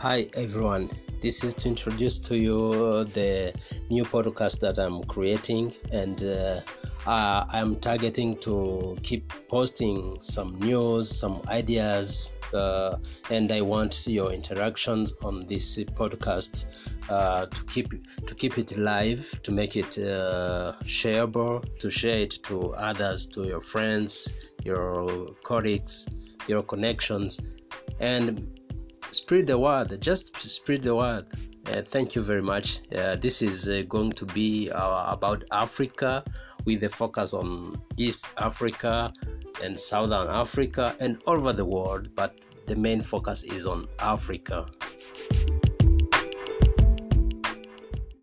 Hi everyone, this is to introduce to you the new podcast that I'm creating, and uh, I'm targeting to keep posting some news, some ideas, uh, and I want your interactions on this podcast uh, to keep to keep it live, to make it uh, shareable, to share it to others, to your friends, your colleagues, your connections, and spread the word just spread the word. Uh, thank you very much. Uh, this is uh, going to be uh, about africa with a focus on east africa and southern africa and all over the world but the main focus is on africa